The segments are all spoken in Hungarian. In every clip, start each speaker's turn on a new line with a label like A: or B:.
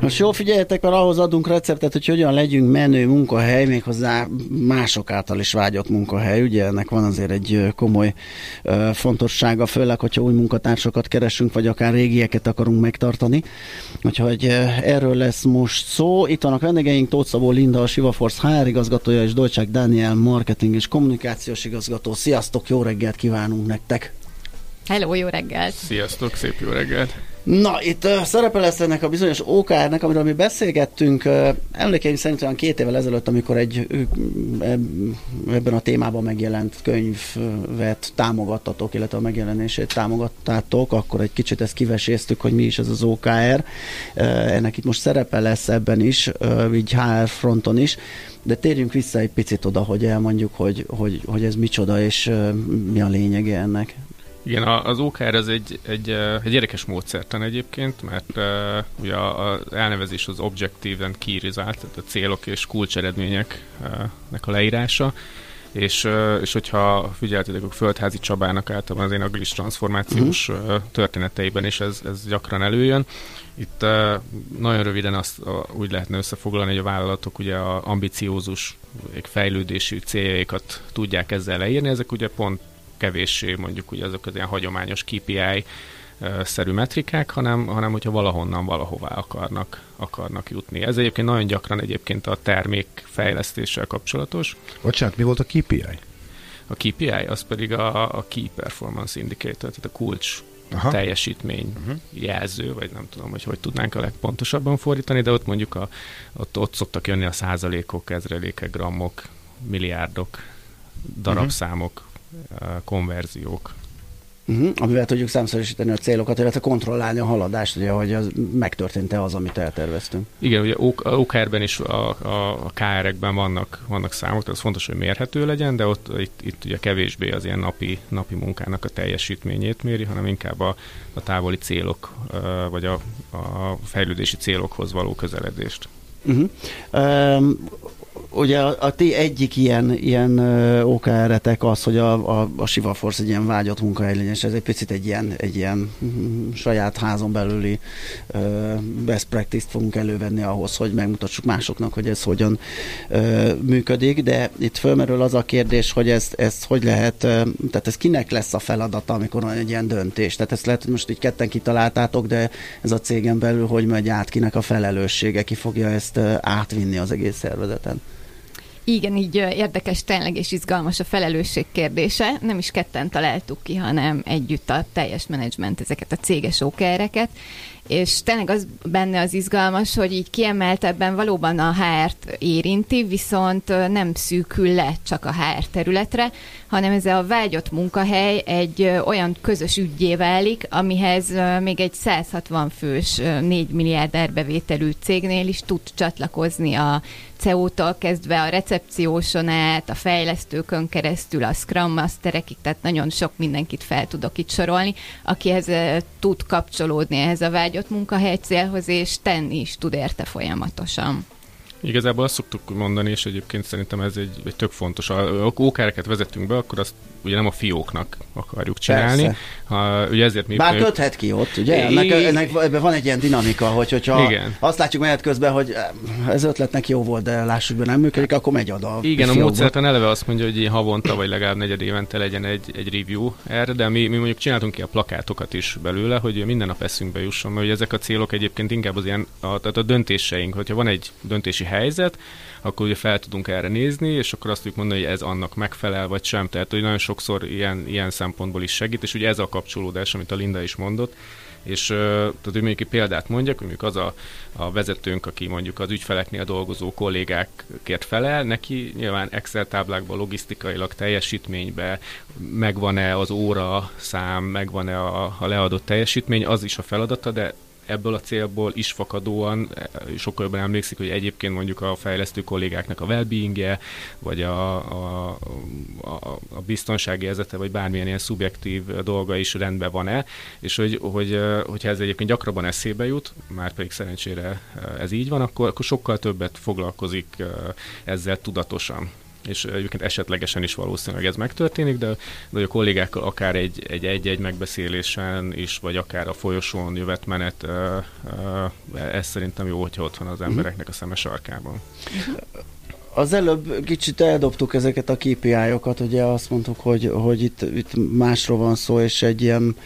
A: Most jól figyeljetek, mert ahhoz adunk receptet, hogy hogyan legyünk menő munkahely, méghozzá mások által is vágyott munkahely. Ugye ennek van azért egy komoly fontossága, főleg, hogyha új munkatársakat keresünk, vagy akár régieket akarunk megtartani. Úgyhogy erről lesz most szó. Itt vannak vendégeink, Tóth Szabó Linda, a Sivaforce HR igazgatója, és Dolcsák Dániel, marketing és kommunikációs igazgató. Sziasztok, jó reggelt kívánunk nektek!
B: Hello, jó reggelt!
C: Sziasztok, szép jó reggelt!
A: Na, itt uh, szerepe lesz ennek a bizonyos OKR-nek, amiről mi beszélgettünk, uh, emlékeim szerint olyan két évvel ezelőtt, amikor egy ebben a témában megjelent könyvet támogattatok, illetve a megjelenését támogattátok, akkor egy kicsit ezt kiveséztük, hogy mi is ez az OKR. Uh, ennek itt most szerepe lesz ebben is, uh, így HR fronton is, de térjünk vissza egy picit oda, hogy elmondjuk, hogy, hogy, hogy ez micsoda, és uh, mi a lényege ennek.
C: Igen, az OKR az egy, egy, egy érdekes módszertan egyébként, mert uh, ugye az elnevezés az Objective and Key Result, tehát a célok és kulcseredményeknek a leírása, és, és hogyha figyeltetek a Földházi Csabának általában az én agilis transformációs uh-huh. történeteiben is ez, ez gyakran előjön. Itt nagyon röviden azt úgy lehetne összefoglalni, hogy a vállalatok ugye a ambiciózus fejlődési céljaikat tudják ezzel leírni, ezek ugye pont kevéssé mondjuk ugye azok az ilyen hagyományos KPI szerű metrikák, hanem, hanem hogyha valahonnan valahová akarnak, akarnak jutni. Ez egyébként nagyon gyakran egyébként a termék fejlesztéssel kapcsolatos.
D: Bocsánat, mi volt a KPI?
C: A KPI az pedig a, a Key Performance Indicator, tehát a kulcs Aha. teljesítmény uh-huh. jelző, vagy nem tudom, hogy hogy tudnánk a legpontosabban fordítani, de ott mondjuk a, ott, ott szoktak jönni a százalékok, ezrelékek, grammok, milliárdok, darabszámok, konverziók.
A: Uh-huh, amivel tudjuk számszerűsíteni a célokat, illetve kontrollálni a haladást, ugye, hogy az megtörtént-e az, amit elterveztünk.
C: Igen, ugye OKR-ben is, a, a, a KR-ekben vannak, vannak számok, tehát az fontos, hogy mérhető legyen, de ott itt, itt ugye kevésbé az ilyen napi, napi munkának a teljesítményét méri, hanem inkább a, a távoli célok, vagy a, a fejlődési célokhoz való közeledést. Uh-huh.
A: Um, ugye a, a ti egyik ilyen, ilyen OKR-etek az, hogy a, a, a Siva Force egy ilyen vágyott munkahely legyen, és ez egy picit egy ilyen, egy ilyen mm, saját házon belüli uh, best practice-t fogunk elővenni ahhoz, hogy megmutassuk másoknak, hogy ez hogyan uh, működik, de itt fölmerül az a kérdés, hogy ezt, ezt hogy lehet, uh, tehát ez kinek lesz a feladata, amikor van egy ilyen döntés? Tehát ezt lehet, hogy most így ketten kitaláltátok, de ez a cégen belül hogy megy át, kinek a felelőssége, ki fogja ezt átvinni az egész szervezeten?
B: Igen, így érdekes, tényleg és izgalmas a felelősség kérdése. Nem is ketten találtuk ki, hanem együtt a teljes menedzsment ezeket a céges ókereket, és tényleg az benne az izgalmas, hogy így kiemeltebben valóban a HR-t érinti, viszont nem szűkül le csak a HR területre, hanem ez a vágyott munkahely egy olyan közös ügyé válik, amihez még egy 160 fős 4 milliárd árbevételű cégnél is tud csatlakozni a CEO-tól kezdve a recepcióson át, a fejlesztőkön keresztül, a Scrum Masterekig, tehát nagyon sok mindenkit fel tudok itt sorolni, akihez tud kapcsolódni ehhez a vágyott munkahely célhoz, és tenni is tud érte folyamatosan.
C: Igazából azt szoktuk mondani, és egyébként szerintem ez egy, egy tök fontos. Ha ókáreket vezetünk be, akkor azt ugye nem a fióknak akarjuk csinálni. Ha, ugye ezért mi
A: Bár köthet ki ott, ugye? Ennek, ennek ebben van egy ilyen dinamika, hogy, hogyha Igen. azt látjuk mehet közben, hogy ez ötletnek jó volt, de lássuk be nem működik, akkor megy oda.
C: Igen, a módszertan eleve azt mondja, hogy havonta vagy legalább negyed évente legyen egy, egy review erre, de mi, mi mondjuk csináltunk ki a plakátokat is belőle, hogy minden nap eszünkbe jusson, mert ezek a célok egyébként inkább az ilyen, a, tehát a döntéseink, hogyha van egy döntési helyzet, akkor ugye fel tudunk erre nézni, és akkor azt tudjuk mondani, hogy ez annak megfelel, vagy sem. Tehát, hogy nagyon sokszor ilyen, ilyen szempontból is segít, és ugye ez a kapcsolódás, amit a Linda is mondott, és tehát, hogy mondjuk egy példát mondjak, hogy mondjuk az a, a vezetőnk, aki mondjuk az ügyfeleknél dolgozó kollégákért felel, neki nyilván Excel táblákban, logisztikailag teljesítménybe megvan-e az óra szám, megvan-e a, a leadott teljesítmény, az is a feladata, de ebből a célból is fakadóan sokkal jobban emlékszik, hogy egyébként mondjuk a fejlesztő kollégáknak a well vagy a, a, a, a biztonsági érzete, vagy bármilyen ilyen szubjektív dolga is rendben van-e, és hogy, hogy, hogyha ez egyébként gyakrabban eszébe jut, már pedig szerencsére ez így van, akkor, akkor sokkal többet foglalkozik ezzel tudatosan és egyébként esetlegesen is valószínűleg ez megtörténik, de, de a kollégákkal akár egy, egy egy-egy megbeszélésen is, vagy akár a folyosón jövet menet, ez szerintem jó, hogyha ott van az mhm. embereknek a szemes sarkában.
A: Az előbb kicsit eldobtuk ezeket a KPI-okat, ugye azt mondtuk, hogy, hogy itt, itt másról van szó, és egy ilyen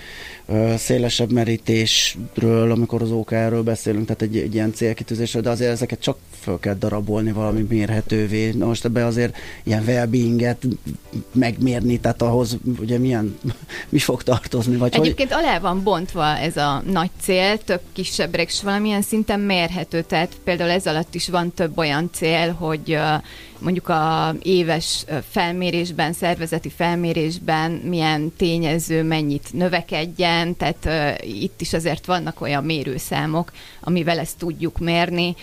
A: szélesebb merítésről, amikor az OKR-ről beszélünk, tehát egy, egy ilyen célkitűzésről, de azért ezeket csak föl kell darabolni valami mérhetővé. Na most ebbe azért ilyen well megmérni, tehát ahhoz ugye milyen, mi fog tartozni? Vagy
B: Egyébként
A: hogy...
B: alá van bontva ez a nagy cél, több kisebbre, és valamilyen szinten mérhető, tehát például ez alatt is van több olyan cél, hogy mondjuk a éves felmérésben, szervezeti felmérésben milyen tényező mennyit növekedjen, tehát uh, itt is azért vannak olyan mérőszámok, amivel ezt tudjuk mérni,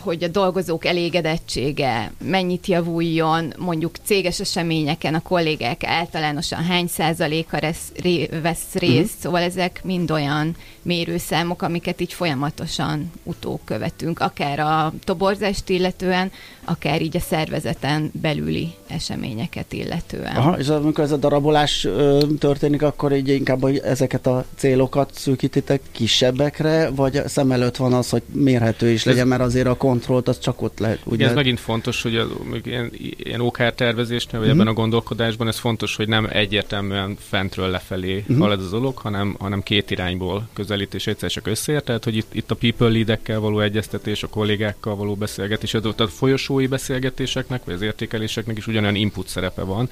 B: hogy a dolgozók elégedettsége mennyit javuljon, mondjuk céges eseményeken a kollégák általánosan hány százaléka resz, ré, vesz részt, uh-huh. szóval ezek mind olyan mérőszámok, amiket így folyamatosan utókövetünk, akár a toborzást illetően, akár így a szervezeten belüli eseményeket illetően.
A: Aha, és amikor ez a darabolás ö, történik, akkor így inkább hogy ezeket a célokat szűkítitek kisebbekre, vagy szem előtt van az, hogy mérhető is legyen, mert azért a kontrollt az csak ott lehet.
C: Ugye ez megint fontos, hogy a, ilyen, ilyen OKR tervezésnél, vagy uh-huh. ebben a gondolkodásban ez fontos, hogy nem egyértelműen fentről lefelé uh-huh. halad az dolog, hanem, hanem két irányból közelítés egyszer csak összeért, tehát hogy itt, itt a people leadekkel való egyeztetés, a kollégákkal való beszélgetés, tehát a folyosói beszélgetéseknek, vagy az értékeléseknek is ugyanolyan input szerepe van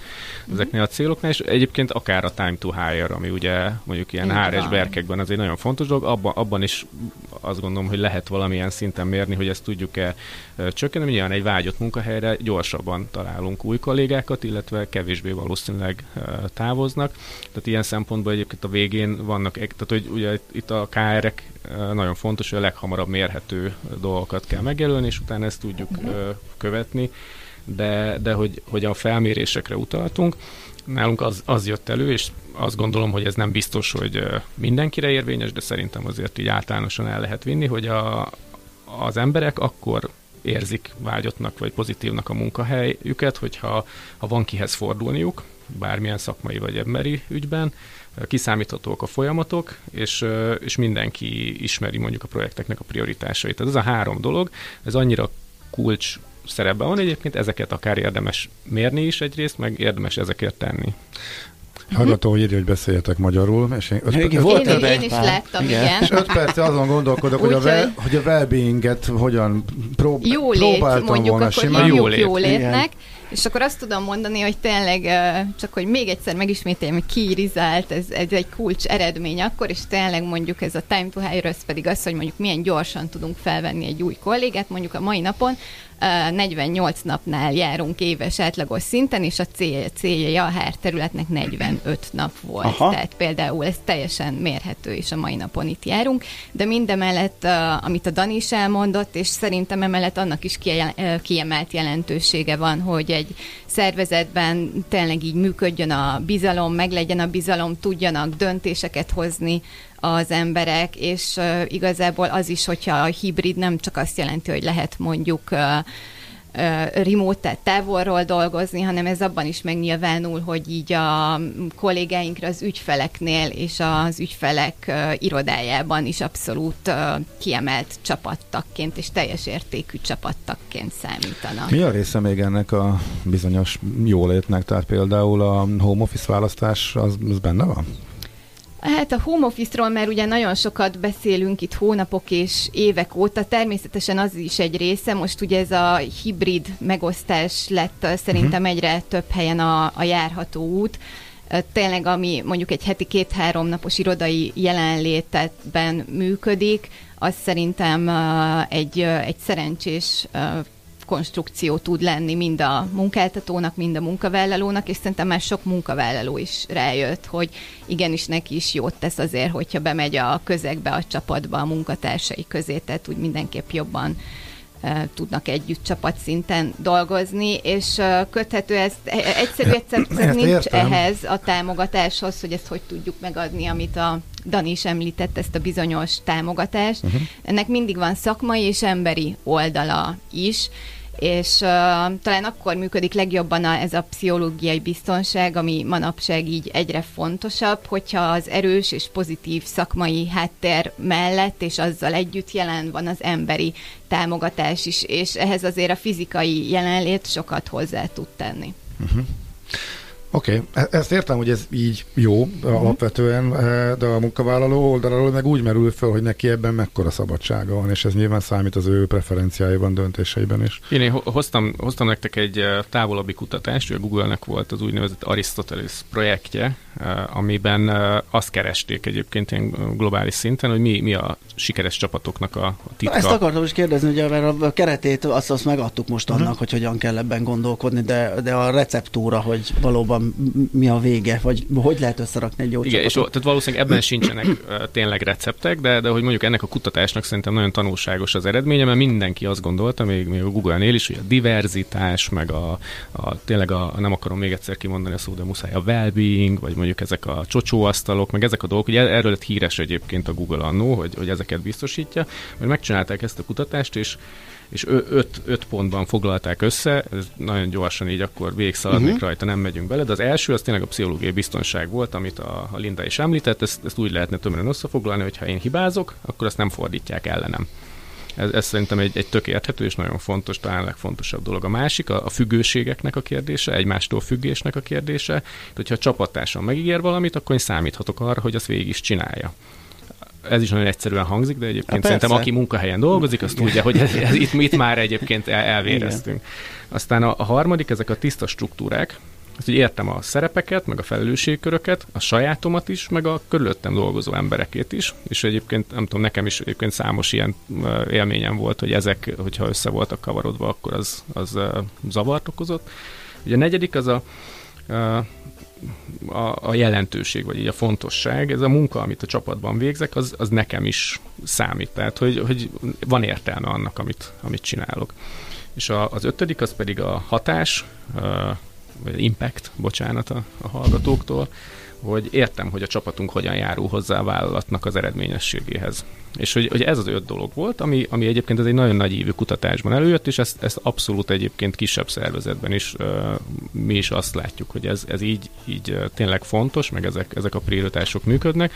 C: ezeknél a céloknál, és egyébként akár a time to hire, ami ugye mondjuk ilyen HRS berkekben az egy nagyon fontos dolog, abban, abban is azt gondolom, hogy lehet valamilyen szinten mérni, hogy ezt tudjuk-e csökkenteni. Nyilván egy vágyott munkahelyre gyorsabban találunk új kollégákat, illetve kevésbé valószínűleg távoznak. Tehát ilyen szempontból egyébként a végén vannak, tehát hogy ugye itt a KR-ek nagyon fontos, hogy a leghamarabb mérhető dolgokat kell megjelölni, és utána ezt tudjuk követni, de, de hogy, hogy a felmérésekre utaltunk, nálunk az, az jött elő, és azt gondolom, hogy ez nem biztos, hogy mindenkire érvényes, de szerintem azért így általánosan el lehet vinni, hogy a, az emberek akkor érzik vágyottnak vagy pozitívnak a munkahelyüket, hogyha ha van kihez fordulniuk, bármilyen szakmai vagy emberi ügyben, kiszámíthatóak a folyamatok, és, és mindenki ismeri mondjuk a projekteknek a prioritásait. Tehát ez a három dolog, ez annyira kulcs szerepben van egyébként, ezeket akár érdemes mérni is egyrészt, meg érdemes ezekért tenni.
D: Hallgató írja, hogy beszéljetek magyarul, és én,
B: öt perc, volt én, én is láttam, igen. igen.
D: És öt perc azon gondolkodok, hogy, a well, hogy a well hogyan prób- jólét, próbáltam
B: mondjuk
D: volna
B: akkor simán. Jólét. jólétnek, és akkor azt tudom mondani, hogy tényleg, csak hogy még egyszer megismételjem, hogy kiirizált, ez, ez egy kulcs eredmény akkor, és tényleg mondjuk ez a time to hire, ez pedig az, hogy mondjuk milyen gyorsan tudunk felvenni egy új kollégát, mondjuk a mai napon 48 napnál járunk éves átlagos szinten, és a cél, célja a HR területnek 45 nap volt. Aha. Tehát például ez teljesen mérhető, és a mai napon itt járunk, de mindemellett, amit a Dani is elmondott, és szerintem emellett annak is kiemelt jelentősége van, hogy egy szervezetben tényleg így működjön a bizalom, meglegyen a bizalom, tudjanak döntéseket hozni az emberek, és igazából az is, hogyha a hibrid nem csak azt jelenti, hogy lehet mondjuk uh, remote, tehát távolról dolgozni, hanem ez abban is megnyilvánul, hogy így a kollégáinkra az ügyfeleknél és az ügyfelek irodájában is abszolút kiemelt csapattagként és teljes értékű csapattagként számítanak.
D: Mi a része még ennek a bizonyos jólétnek? Tehát például a home office választás az, az benne van?
B: Hát a home office-ról már ugye nagyon sokat beszélünk itt hónapok és évek óta, természetesen az is egy része, most ugye ez a hibrid megosztás lett szerintem uh-huh. egyre több helyen a, a járható út, tényleg ami mondjuk egy heti két-három napos irodai jelenlétetben működik, az szerintem egy, egy szerencsés konstrukció tud lenni mind a munkáltatónak, mind a munkavállalónak, és szerintem már sok munkavállaló is rájött, hogy igenis neki is jót tesz azért, hogyha bemegy a közegbe, a csapatba, a munkatársai közé, tehát úgy mindenképp jobban tudnak együtt csapatszinten dolgozni, és köthető ez, e, egyszerű egyszer nincs értem. ehhez a támogatáshoz, hogy ezt hogy tudjuk megadni, amit a Dani is említett, ezt a bizonyos támogatást. Uh-huh. Ennek mindig van szakmai és emberi oldala is, és uh, talán akkor működik legjobban a, ez a pszichológiai biztonság, ami manapság így egyre fontosabb, hogyha az erős és pozitív szakmai háttér mellett, és azzal együtt jelen van az emberi támogatás is, és ehhez azért a fizikai jelenlét sokat hozzá tud tenni. Uh-huh.
D: Oké, okay. E- ezt értem, hogy ez így jó uh-huh. alapvetően, e, de a munkavállaló oldalról meg úgy merül föl, hogy neki ebben mekkora szabadsága van, és ez nyilván számít az ő preferenciáiban, döntéseiben is.
C: Én, én hoztam, hoztam nektek egy e, távolabbi kutatást, hogy a Google-nek volt az úgynevezett Aristoteles projektje, amiben azt keresték egyébként ilyen globális szinten, hogy mi, mi a sikeres csapatoknak a, titka.
A: Ezt akartam is kérdezni, ugye, mert a keretét azt, azt megadtuk most annak, uh-huh. hogy hogyan kell ebben gondolkodni, de, de a receptúra, hogy valóban mi a vége, vagy hogy lehet összerakni egy jó
C: Igen, csapatot. és tehát valószínűleg ebben sincsenek tényleg receptek, de, de hogy mondjuk ennek a kutatásnak szerintem nagyon tanulságos az eredménye, mert mindenki azt gondolta, még, még a Google-nél is, hogy a diverzitás, meg a, a tényleg a, nem akarom még egyszer kimondani a szó, de muszáj a well-being, vagy mondjuk ezek a csocsóasztalok, meg ezek a dolgok, ugye erről lett híres egyébként a Google annó, hogy, hogy ezeket biztosítja, mert megcsinálták ezt a kutatást, és és öt, öt pontban foglalták össze, ez nagyon gyorsan így akkor végigszaladnék uh-huh. rajta, nem megyünk bele, de az első az tényleg a pszichológiai biztonság volt, amit a, a Linda is említett, ezt, ezt úgy lehetne tömören összefoglalni, hogy ha én hibázok, akkor azt nem fordítják ellenem. Ez, ez szerintem egy, egy tök érthető és nagyon fontos, talán a legfontosabb dolog. A másik a, a függőségeknek a kérdése, egymástól függésnek a kérdése. Hogyha a csapattársam megígér valamit, akkor én számíthatok arra, hogy azt végig is csinálja ez is nagyon egyszerűen hangzik, de egyébként Há, szerintem aki munkahelyen dolgozik, azt tudja, hogy ez, ez, itt mit már egyébként el, elvéreztünk. Igen. Aztán a, a harmadik, ezek a tiszta struktúrák, azt, hogy értem a szerepeket, meg a felelősségköröket, a sajátomat is, meg a körülöttem dolgozó emberekét is, és egyébként, nem tudom, nekem is egyébként számos ilyen élményem volt, hogy ezek, hogyha össze voltak kavarodva, akkor az, az zavart okozott. Ugye a negyedik az a, a, a jelentőség, vagy így a fontosság, ez a munka, amit a csapatban végzek, az, az nekem is számít. Tehát, hogy, hogy van értelme annak, amit, amit csinálok. És a, az ötödik, az pedig a hatás, vagy impact, bocsánat a, a hallgatóktól, hogy értem, hogy a csapatunk hogyan járul hozzá a vállalatnak az eredményességéhez. És hogy, hogy ez az öt dolog volt, ami, ami egyébként ez egy nagyon nagy ívű kutatásban előjött, és ezt, ezt abszolút egyébként kisebb szervezetben is uh, mi is azt látjuk, hogy ez, ez így, így tényleg fontos, meg ezek, ezek a prioritások működnek,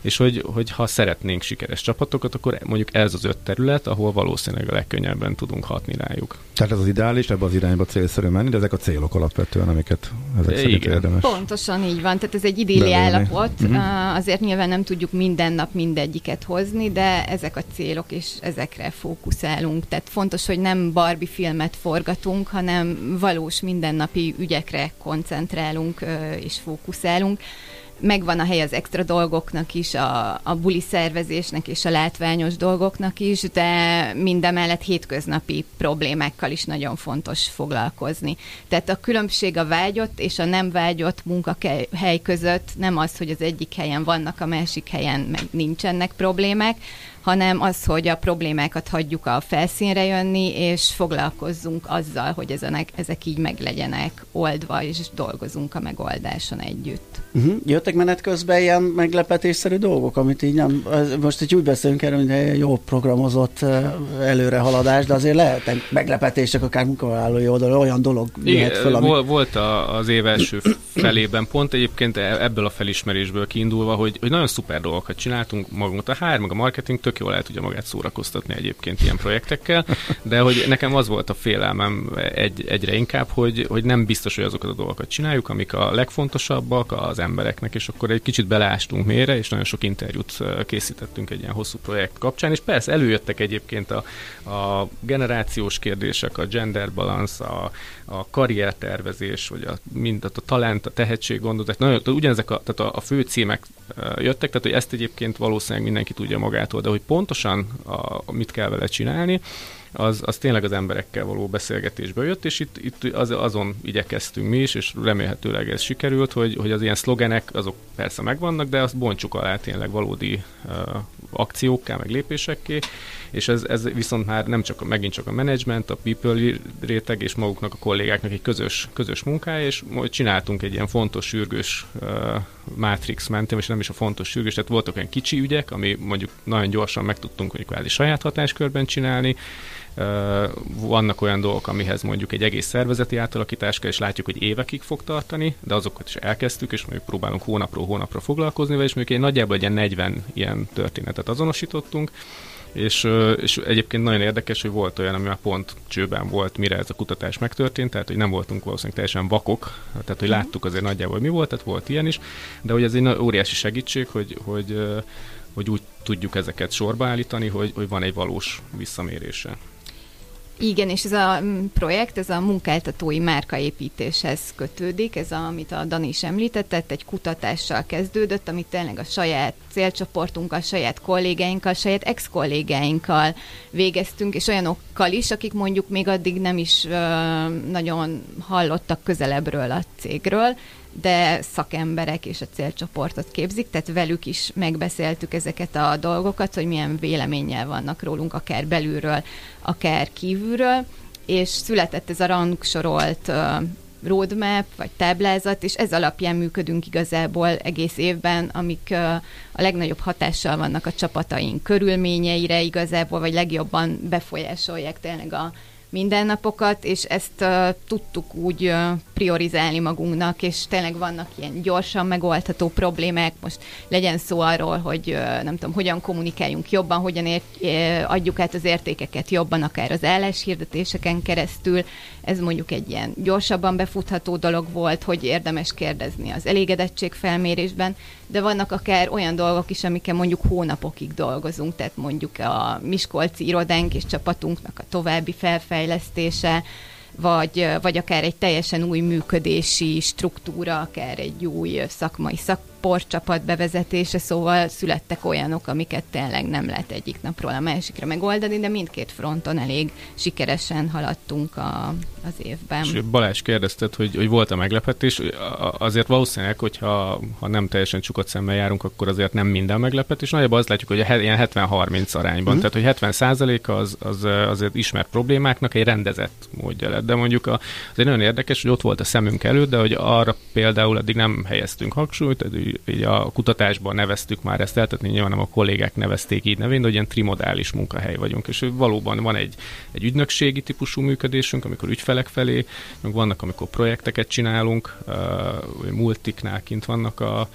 C: és hogy, hogy ha szeretnénk sikeres csapatokat, akkor mondjuk ez az öt terület, ahol valószínűleg a legkönnyebben tudunk hatni rájuk.
D: Tehát ez az ideális, ebbe az irányba célszerű menni, de ezek a célok alapvetően, amiket ezek szerint érdemes.
B: Pontosan így van, tehát ez egy idilli állapot, uh-huh. azért nyilván nem tudjuk minden nap mindegyiket hozni, de ezek a célok, és ezekre fókuszálunk. Tehát fontos, hogy nem Barbie filmet forgatunk, hanem valós mindennapi ügyekre koncentrálunk és fókuszálunk megvan a hely az extra dolgoknak is, a, a buli szervezésnek és a látványos dolgoknak is, de mindemellett hétköznapi problémákkal is nagyon fontos foglalkozni. Tehát a különbség a vágyott és a nem vágyott munkahely között nem az, hogy az egyik helyen vannak, a másik helyen meg nincsenek problémák, hanem az, hogy a problémákat hagyjuk a felszínre jönni, és foglalkozzunk azzal, hogy ezenek, ezek így meg legyenek oldva, és dolgozunk a megoldáson együtt.
A: Uh-huh. Jöttek menet közben ilyen meglepetésszerű dolgok, amit így nem, most így úgy beszélünk erről, hogy egy jó programozott előrehaladás, de azért lehetnek meglepetések akár munkavállalói oldalon, olyan dolog
C: Igen, föl, ami... Volt a, az év első felében pont egyébként e- ebből a felismerésből kiindulva, hogy, hogy nagyon szuper dolgokat csináltunk magunk, a HR, meg a marketing tök tök jól el tudja magát szórakoztatni egyébként ilyen projektekkel, de hogy nekem az volt a félelmem egy, egyre inkább, hogy, hogy nem biztos, hogy azokat a dolgokat csináljuk, amik a legfontosabbak az embereknek, és akkor egy kicsit beleástunk mélyre, és nagyon sok interjút készítettünk egy ilyen hosszú projekt kapcsán, és persze előjöttek egyébként a, a generációs kérdések, a gender balance, a, a karriertervezés, vagy a, mind a talent, a tehetséggondozás, nagyon, ugyanezek a, tehát a, a fő címek jöttek, tehát hogy ezt egyébként valószínűleg mindenki tudja magától, de hogy pontosan a, mit kell vele csinálni, az, az tényleg az emberekkel való beszélgetésből jött, és itt, itt az, azon igyekeztünk mi is, és remélhetőleg ez sikerült, hogy, hogy az ilyen szlogenek, azok persze megvannak, de azt bontsuk alá tényleg valódi uh, akciókká, meg lépésekké, és ez, ez viszont már nem csak megint csak a management, a people réteg és maguknak a kollégáknak egy közös, közös munkája, és majd csináltunk egy ilyen fontos, sürgős uh, matrix mentem, és nem is a fontos sürgős, tehát voltak olyan kicsi ügyek, ami mondjuk nagyon gyorsan meg tudtunk hogy kvázi saját hatáskörben csinálni, vannak olyan dolgok, amihez mondjuk egy egész szervezeti átalakítás kell, és látjuk, hogy évekig fog tartani, de azokat is elkezdtük, és mondjuk próbálunk hónapról hónapra foglalkozni és mondjuk egy nagyjából egy ilyen 40 ilyen történetet azonosítottunk, és, és egyébként nagyon érdekes, hogy volt olyan, ami már pont csőben volt, mire ez a kutatás megtörtént, tehát hogy nem voltunk valószínűleg teljesen vakok, tehát hogy mhm. láttuk azért nagyjából, mi volt, tehát volt ilyen is, de hogy ez egy óriási segítség, hogy, hogy, hogy úgy tudjuk ezeket sorba állítani, hogy, hogy van egy valós visszamérése.
B: Igen, és ez a mm, projekt, ez a munkáltatói márkaépítéshez kötődik, ez a, amit a Dani is említett, egy kutatással kezdődött, amit tényleg a saját célcsoportunkkal, saját kollégáinkkal, saját ex-kollégáinkkal végeztünk, és olyanokkal is, akik mondjuk még addig nem is uh, nagyon hallottak közelebbről a cégről, de szakemberek és a célcsoportot képzik, tehát velük is megbeszéltük ezeket a dolgokat, hogy milyen véleménnyel vannak rólunk, akár belülről, akár kívülről, és született ez a rangsorolt roadmap, vagy táblázat, és ez alapján működünk igazából egész évben, amik a legnagyobb hatással vannak a csapataink körülményeire igazából, vagy legjobban befolyásolják tényleg a mindennapokat, és ezt uh, tudtuk úgy uh, priorizálni magunknak, és tényleg vannak ilyen gyorsan megoldható problémák, most legyen szó arról, hogy uh, nem tudom, hogyan kommunikáljunk jobban, hogyan ért, uh, adjuk át az értékeket jobban, akár az álláshirdetéseken keresztül, ez mondjuk egy ilyen gyorsabban befutható dolog volt, hogy érdemes kérdezni az elégedettség felmérésben, de vannak akár olyan dolgok is, amikkel mondjuk hónapokig dolgozunk, tehát mondjuk a Miskolci irodánk és csapatunknak a további felfejlesztése, vagy, vagy akár egy teljesen új működési struktúra, akár egy új szakmai szak sportcsapat bevezetése, szóval születtek olyanok, amiket tényleg nem lehet egyik napról a másikra megoldani, de mindkét fronton elég sikeresen haladtunk a, az évben.
C: És Balázs kérdezted, hogy, hogy volt a meglepetés, azért valószínűleg, hogyha ha nem teljesen csukott szemmel járunk, akkor azért nem minden meglepetés. Nagyjából azt látjuk, hogy a ilyen 70-30 arányban, mm. tehát hogy 70 százalék az, az azért ismert problémáknak egy rendezett módja lett. De mondjuk a, azért nagyon érdekes, hogy ott volt a szemünk előtt, de hogy arra például eddig nem helyeztünk hangsúlyt, így a kutatásban neveztük már ezt el, tehát nyilván nem a kollégák nevezték így nevén, de hogy ilyen trimodális munkahely vagyunk, és valóban van egy, egy ügynökségi típusú működésünk, amikor ügyfelek felé, meg vannak, amikor projekteket csinálunk, multiknál kint vannak a,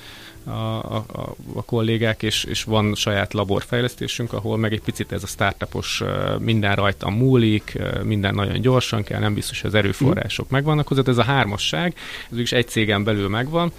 C: a, a, a kollégák, és, és van saját laborfejlesztésünk, ahol meg egy picit ez a startupos minden rajta múlik, minden nagyon gyorsan kell, nem biztos, hogy az erőforrások mm. megvannak hozzá, ez a hármasság, ez is egy cégen belül megvan,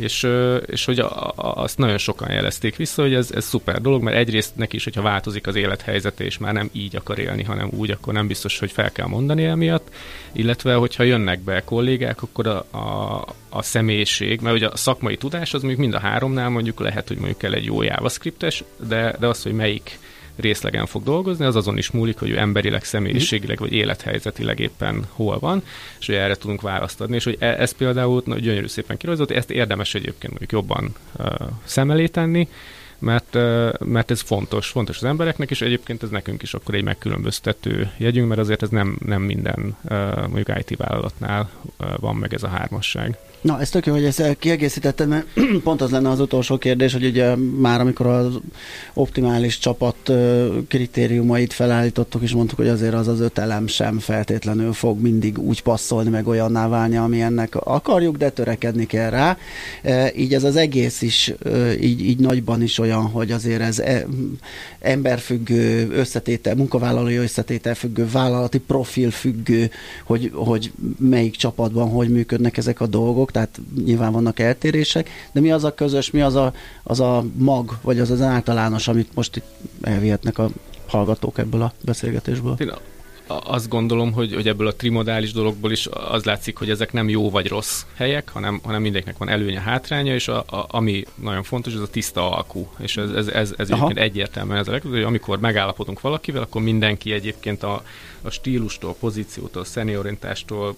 C: és, és hogy a, azt nagyon sokan jelezték vissza, hogy ez, ez szuper dolog, mert egyrészt neki is, hogyha változik az élethelyzete, és már nem így akar élni, hanem úgy, akkor nem biztos, hogy fel kell mondani emiatt, illetve hogyha jönnek be kollégák, akkor a, a, a személyiség, mert ugye a szakmai tudás az mondjuk mind a háromnál mondjuk lehet, hogy mondjuk kell egy jó JavaScriptes, de, de az, hogy melyik részlegen fog dolgozni, az azon is múlik, hogy ő emberileg, személyiségileg vagy élethelyzetileg éppen hol van, és hogy erre tudunk választ adni, és hogy e- ez például na, gyönyörű szépen kirajzolt, ezt érdemes egyébként mondjuk jobban uh, szem elé tenni, mert, mert ez fontos, fontos az embereknek, és egyébként ez nekünk is akkor egy megkülönböztető jegyünk, mert azért ez nem, nem minden mondjuk IT vállalatnál van meg ez a hármasság.
A: Na, ez tök jó, hogy ezt kiegészítetted, mert pont az lenne az utolsó kérdés, hogy ugye már amikor az optimális csapat kritériumait felállítottuk, és mondtuk, hogy azért az az öt elem sem feltétlenül fog mindig úgy passzolni, meg olyanná válni, ami ennek akarjuk, de törekedni kell rá. Így ez az egész is, így, így nagyban is olyan, hogy azért ez emberfüggő összetétel, munkavállalói összetétel függő, vállalati profil függő, hogy, hogy melyik csapatban hogy működnek ezek a dolgok, tehát nyilván vannak eltérések, de mi az a közös, mi az a, az a mag, vagy az az általános, amit most itt elvihetnek a hallgatók ebből a beszélgetésből?
C: azt gondolom, hogy, hogy ebből a trimodális dologból is az látszik, hogy ezek nem jó vagy rossz helyek, hanem, hanem mindenkinek van előnye, hátránya, és a, a, ami nagyon fontos, ez a tiszta alkú. És ez, ez, ez, ez egyébként egyértelműen ez a legjobb, hogy amikor megállapodunk valakivel, akkor mindenki egyébként a, a stílustól, pozíciótól, szeniorintástól,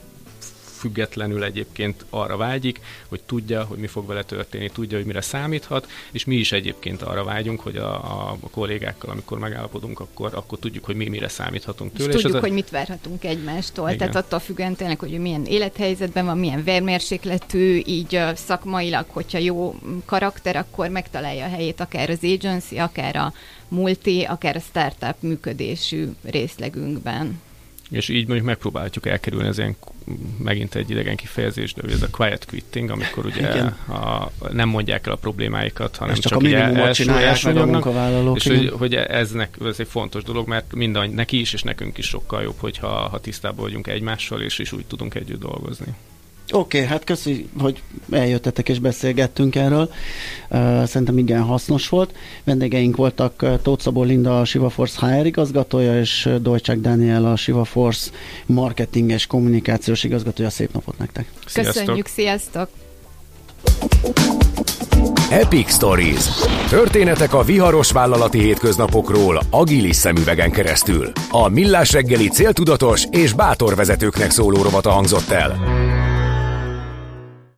C: függetlenül egyébként arra vágyik, hogy tudja, hogy mi fog vele történni, tudja, hogy mire számíthat, és mi is egyébként arra vágyunk, hogy a, a, a kollégákkal, amikor megállapodunk, akkor, akkor tudjuk, hogy mi mire számíthatunk tőle.
B: És, és tudjuk, a... hogy mit várhatunk egymástól. Igen. Tehát attól függően tényleg, hogy milyen élethelyzetben van, milyen vérmérsékletű, így szakmailag, hogyha jó karakter, akkor megtalálja a helyét akár az agency, akár a multi, akár a startup működésű részlegünkben.
C: És így mondjuk megpróbáljuk elkerülni az ilyen megint egy idegen kifejezés, de ez a quiet quitting, amikor ugye a, nem mondják el a problémáikat, hanem és csak, csak a minimumot csinálják meg a munkavállalók. És hogy, hogy eznek, ez egy fontos dolog, mert minden neki is, és nekünk is sokkal jobb, hogyha ha tisztában vagyunk egymással, és is úgy tudunk együtt dolgozni.
A: Oké, okay, hát köszi, hogy eljöttetek és beszélgettünk erről. Szerintem igen hasznos volt. Vendégeink voltak Tóth Szabó Linda, a Siva Force HR igazgatója, és Dolcsák Daniel, a Siva Force marketing és kommunikációs igazgatója. Szép napot nektek!
B: Sziasztok. Köszönjük, sziasztok!
E: Epic Stories. Történetek a viharos vállalati hétköznapokról agilis szemüvegen keresztül. A Millás reggeli céltudatos és bátor vezetőknek szóló rovata hangzott el.